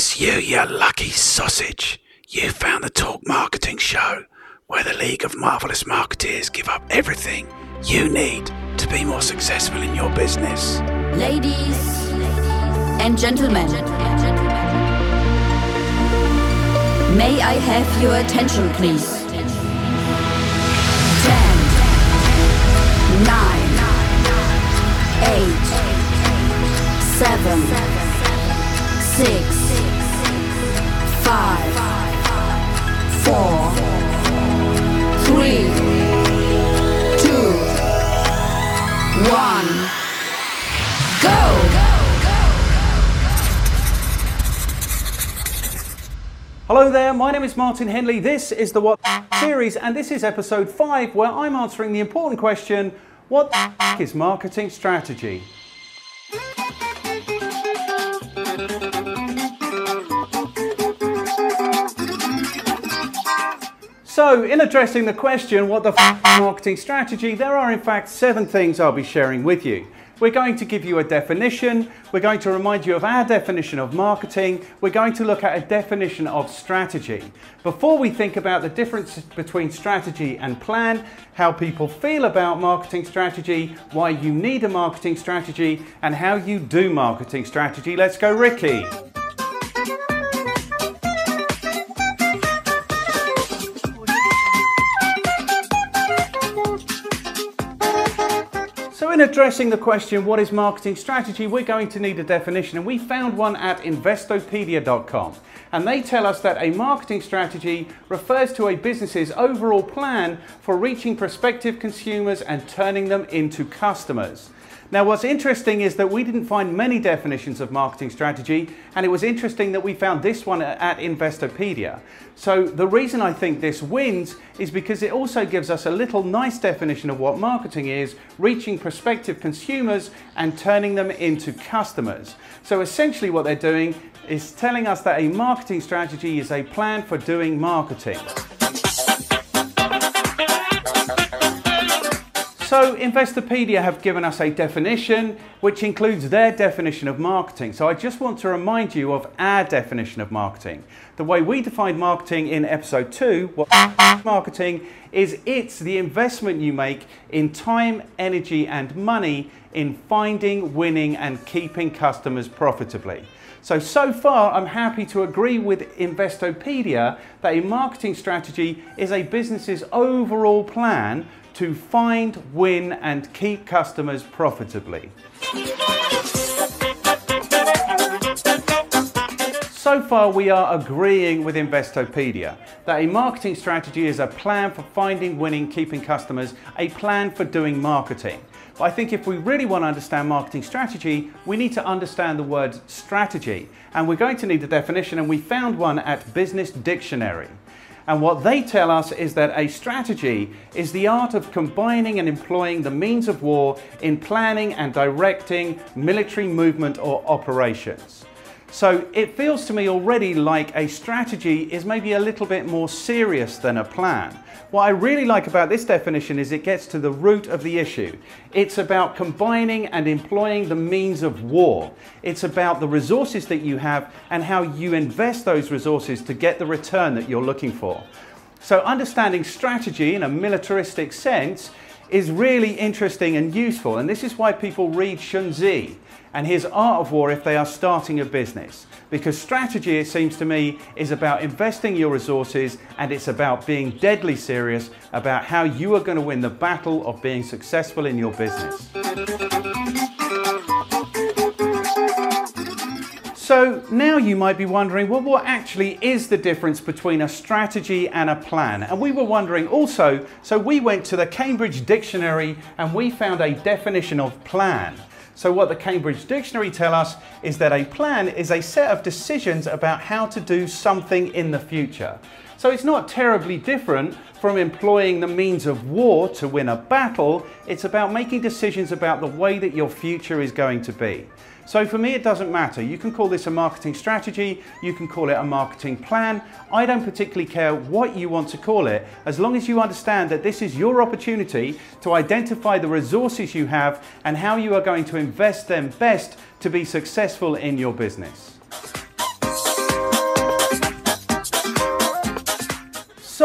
Yes, you, you lucky sausage. You found the Talk Marketing Show, where the League of Marvelous Marketeers give up everything you need to be more successful in your business. Ladies and gentlemen, may I have your attention, please? Hello there, my name is Martin Henley. This is the What series, and this is episode 5 where I'm answering the important question What is marketing strategy? So, in addressing the question, what the marketing strategy, there are in fact seven things I'll be sharing with you. We're going to give you a definition, we're going to remind you of our definition of marketing, we're going to look at a definition of strategy. Before we think about the difference between strategy and plan, how people feel about marketing strategy, why you need a marketing strategy, and how you do marketing strategy, let's go, Ricky. In addressing the question, what is marketing strategy, we're going to need a definition, and we found one at investopedia.com. And they tell us that a marketing strategy refers to a business's overall plan for reaching prospective consumers and turning them into customers. Now, what's interesting is that we didn't find many definitions of marketing strategy, and it was interesting that we found this one at Investopedia. So, the reason I think this wins is because it also gives us a little nice definition of what marketing is reaching prospective consumers and turning them into customers. So, essentially, what they're doing is telling us that a marketing strategy is a plan for doing marketing. So, Investopedia have given us a definition which includes their definition of marketing. So, I just want to remind you of our definition of marketing. The way we defined marketing in episode two, what marketing is it's the investment you make in time, energy, and money in finding, winning, and keeping customers profitably. So, so far, I'm happy to agree with Investopedia that a marketing strategy is a business's overall plan to find, win, and keep customers profitably. So far, we are agreeing with Investopedia that a marketing strategy is a plan for finding, winning, keeping customers, a plan for doing marketing. But I think if we really want to understand marketing strategy, we need to understand the word strategy. And we're going to need a definition, and we found one at Business Dictionary. And what they tell us is that a strategy is the art of combining and employing the means of war in planning and directing military movement or operations. So it feels to me already like a strategy is maybe a little bit more serious than a plan. What I really like about this definition is it gets to the root of the issue. It's about combining and employing the means of war. It's about the resources that you have and how you invest those resources to get the return that you're looking for. So, understanding strategy in a militaristic sense is really interesting and useful, and this is why people read Sun Tzu and his art of war if they are starting a business. Because strategy, it seems to me, is about investing your resources and it's about being deadly serious about how you are going to win the battle of being successful in your business. So now you might be wondering, well, what actually is the difference between a strategy and a plan? And we were wondering also, so we went to the Cambridge Dictionary and we found a definition of plan. So, what the Cambridge Dictionary tell us is that a plan is a set of decisions about how to do something in the future. So, it's not terribly different from employing the means of war to win a battle. It's about making decisions about the way that your future is going to be. So for me, it doesn't matter. You can call this a marketing strategy, you can call it a marketing plan. I don't particularly care what you want to call it, as long as you understand that this is your opportunity to identify the resources you have and how you are going to invest them best to be successful in your business.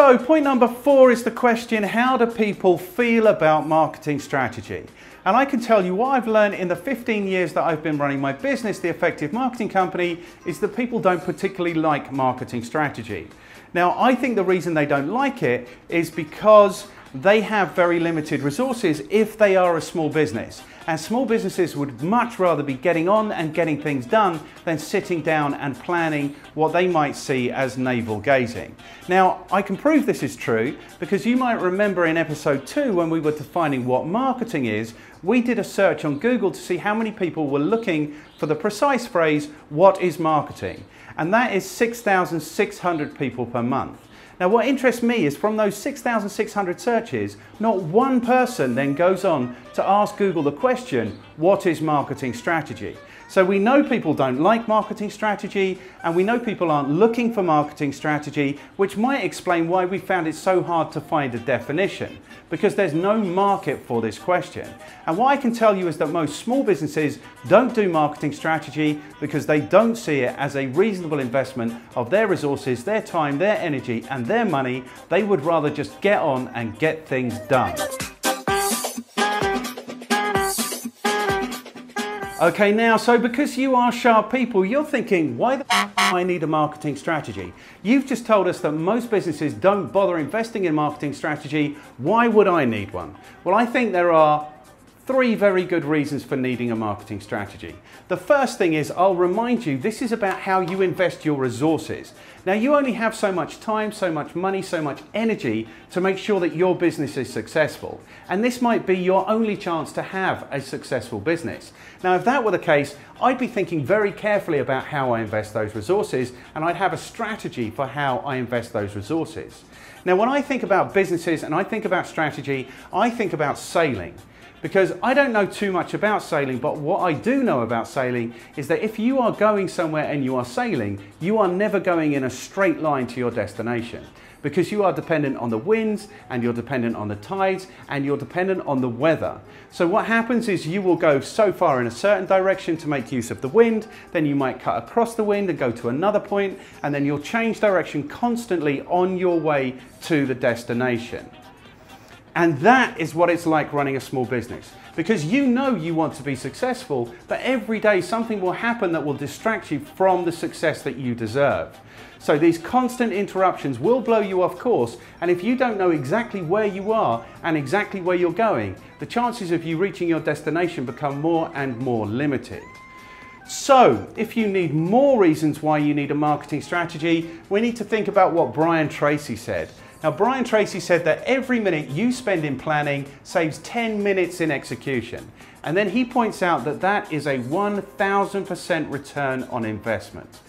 So, point number four is the question how do people feel about marketing strategy? And I can tell you what I've learned in the 15 years that I've been running my business, the Effective Marketing Company, is that people don't particularly like marketing strategy. Now, I think the reason they don't like it is because they have very limited resources if they are a small business. And small businesses would much rather be getting on and getting things done than sitting down and planning what they might see as navel gazing. Now, I can prove this is true because you might remember in episode two when we were defining what marketing is, we did a search on Google to see how many people were looking for the precise phrase, what is marketing? And that is 6,600 people per month. Now, what interests me is from those 6,600 searches, not one person then goes on to ask Google the question, what is marketing strategy? So we know people don't like marketing strategy and we know people aren't looking for marketing strategy, which might explain why we found it so hard to find a definition because there's no market for this question. And what I can tell you is that most small businesses don't do marketing strategy because they don't see it as a reasonable investment of their resources, their time, their energy and their money. They would rather just get on and get things done. Okay, now, so because you are sharp people, you're thinking, why the f- I need a marketing strategy? You've just told us that most businesses don't bother investing in marketing strategy. Why would I need one? Well, I think there are Three very good reasons for needing a marketing strategy. The first thing is I'll remind you this is about how you invest your resources. Now, you only have so much time, so much money, so much energy to make sure that your business is successful. And this might be your only chance to have a successful business. Now, if that were the case, I'd be thinking very carefully about how I invest those resources and I'd have a strategy for how I invest those resources. Now, when I think about businesses and I think about strategy, I think about sailing because I don't know too much about sailing, but what I do know about sailing is that if you are going somewhere and you are sailing, you are never going in a straight line to your destination because you are dependent on the winds and you're dependent on the tides and you're dependent on the weather. So what happens is you will go so far in a certain direction to make use of the wind, then you might cut across the wind and go to another point and then you'll change direction constantly on your way to the destination. And that is what it's like running a small business. Because you know you want to be successful, but every day something will happen that will distract you from the success that you deserve. So these constant interruptions will blow you off course, and if you don't know exactly where you are and exactly where you're going, the chances of you reaching your destination become more and more limited. So, if you need more reasons why you need a marketing strategy, we need to think about what Brian Tracy said. Now, Brian Tracy said that every minute you spend in planning saves 10 minutes in execution. And then he points out that that is a 1000% return on investment.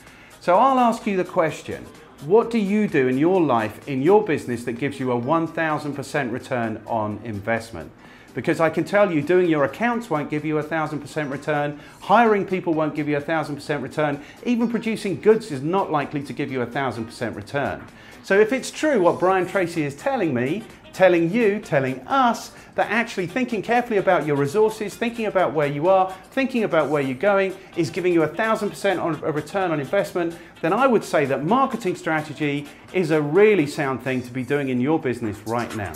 So I'll ask you the question what do you do in your life, in your business, that gives you a 1000% return on investment? Because I can tell you, doing your accounts won't give you a thousand percent return, hiring people won't give you a thousand percent return, even producing goods is not likely to give you a thousand percent return. So if it's true what Brian Tracy is telling me, telling you, telling us, that actually thinking carefully about your resources, thinking about where you are, thinking about where you're going is giving you a thousand percent on a return on investment, then I would say that marketing strategy is a really sound thing to be doing in your business right now.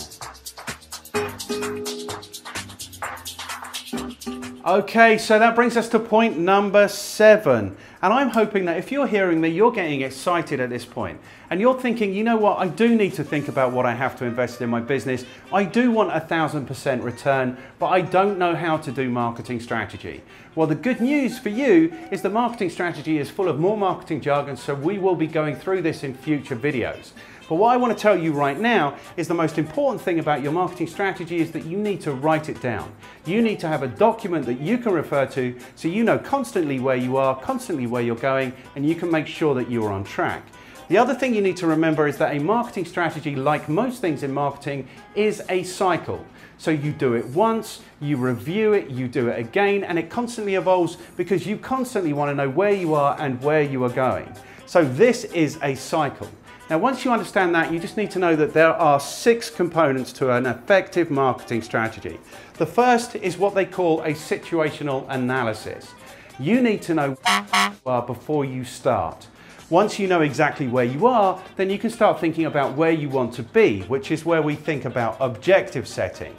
Okay, so that brings us to point number seven. And I'm hoping that if you're hearing me, you're getting excited at this point and you're thinking, you know what, I do need to think about what I have to invest in my business. I do want a thousand percent return, but I don't know how to do marketing strategy. Well, the good news for you is the marketing strategy is full of more marketing jargon, so we will be going through this in future videos. But what I want to tell you right now is the most important thing about your marketing strategy is that you need to write it down. You need to have a document that you can refer to so you know constantly where you are, constantly where you're going, and you can make sure that you are on track. The other thing you need to remember is that a marketing strategy, like most things in marketing, is a cycle. So you do it once, you review it, you do it again, and it constantly evolves because you constantly want to know where you are and where you are going. So this is a cycle. Now, once you understand that, you just need to know that there are six components to an effective marketing strategy. The first is what they call a situational analysis. You need to know where you are before you start. Once you know exactly where you are, then you can start thinking about where you want to be, which is where we think about objective setting.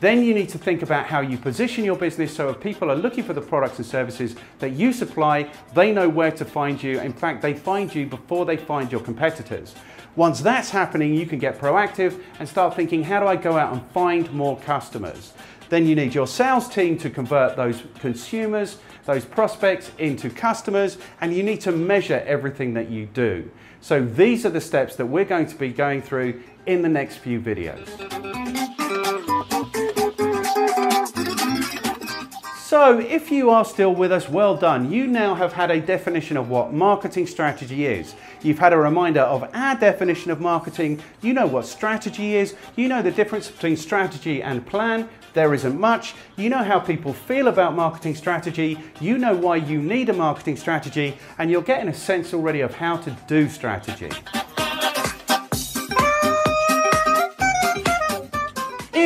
Then you need to think about how you position your business so if people are looking for the products and services that you supply, they know where to find you. In fact, they find you before they find your competitors. Once that's happening, you can get proactive and start thinking, how do I go out and find more customers? Then you need your sales team to convert those consumers, those prospects into customers, and you need to measure everything that you do. So these are the steps that we're going to be going through in the next few videos. So, if you are still with us, well done. You now have had a definition of what marketing strategy is. You've had a reminder of our definition of marketing. You know what strategy is. You know the difference between strategy and plan. There isn't much. You know how people feel about marketing strategy. You know why you need a marketing strategy, and you're getting a sense already of how to do strategy.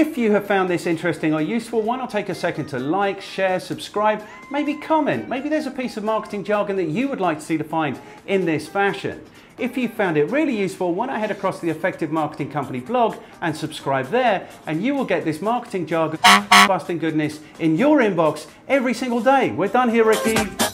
If you have found this interesting or useful, why not take a second to like, share, subscribe, maybe comment. Maybe there's a piece of marketing jargon that you would like to see defined in this fashion. If you found it really useful, why not head across the Effective Marketing Company blog and subscribe there, and you will get this marketing jargon busting goodness in your inbox every single day. We're done here, Ricky.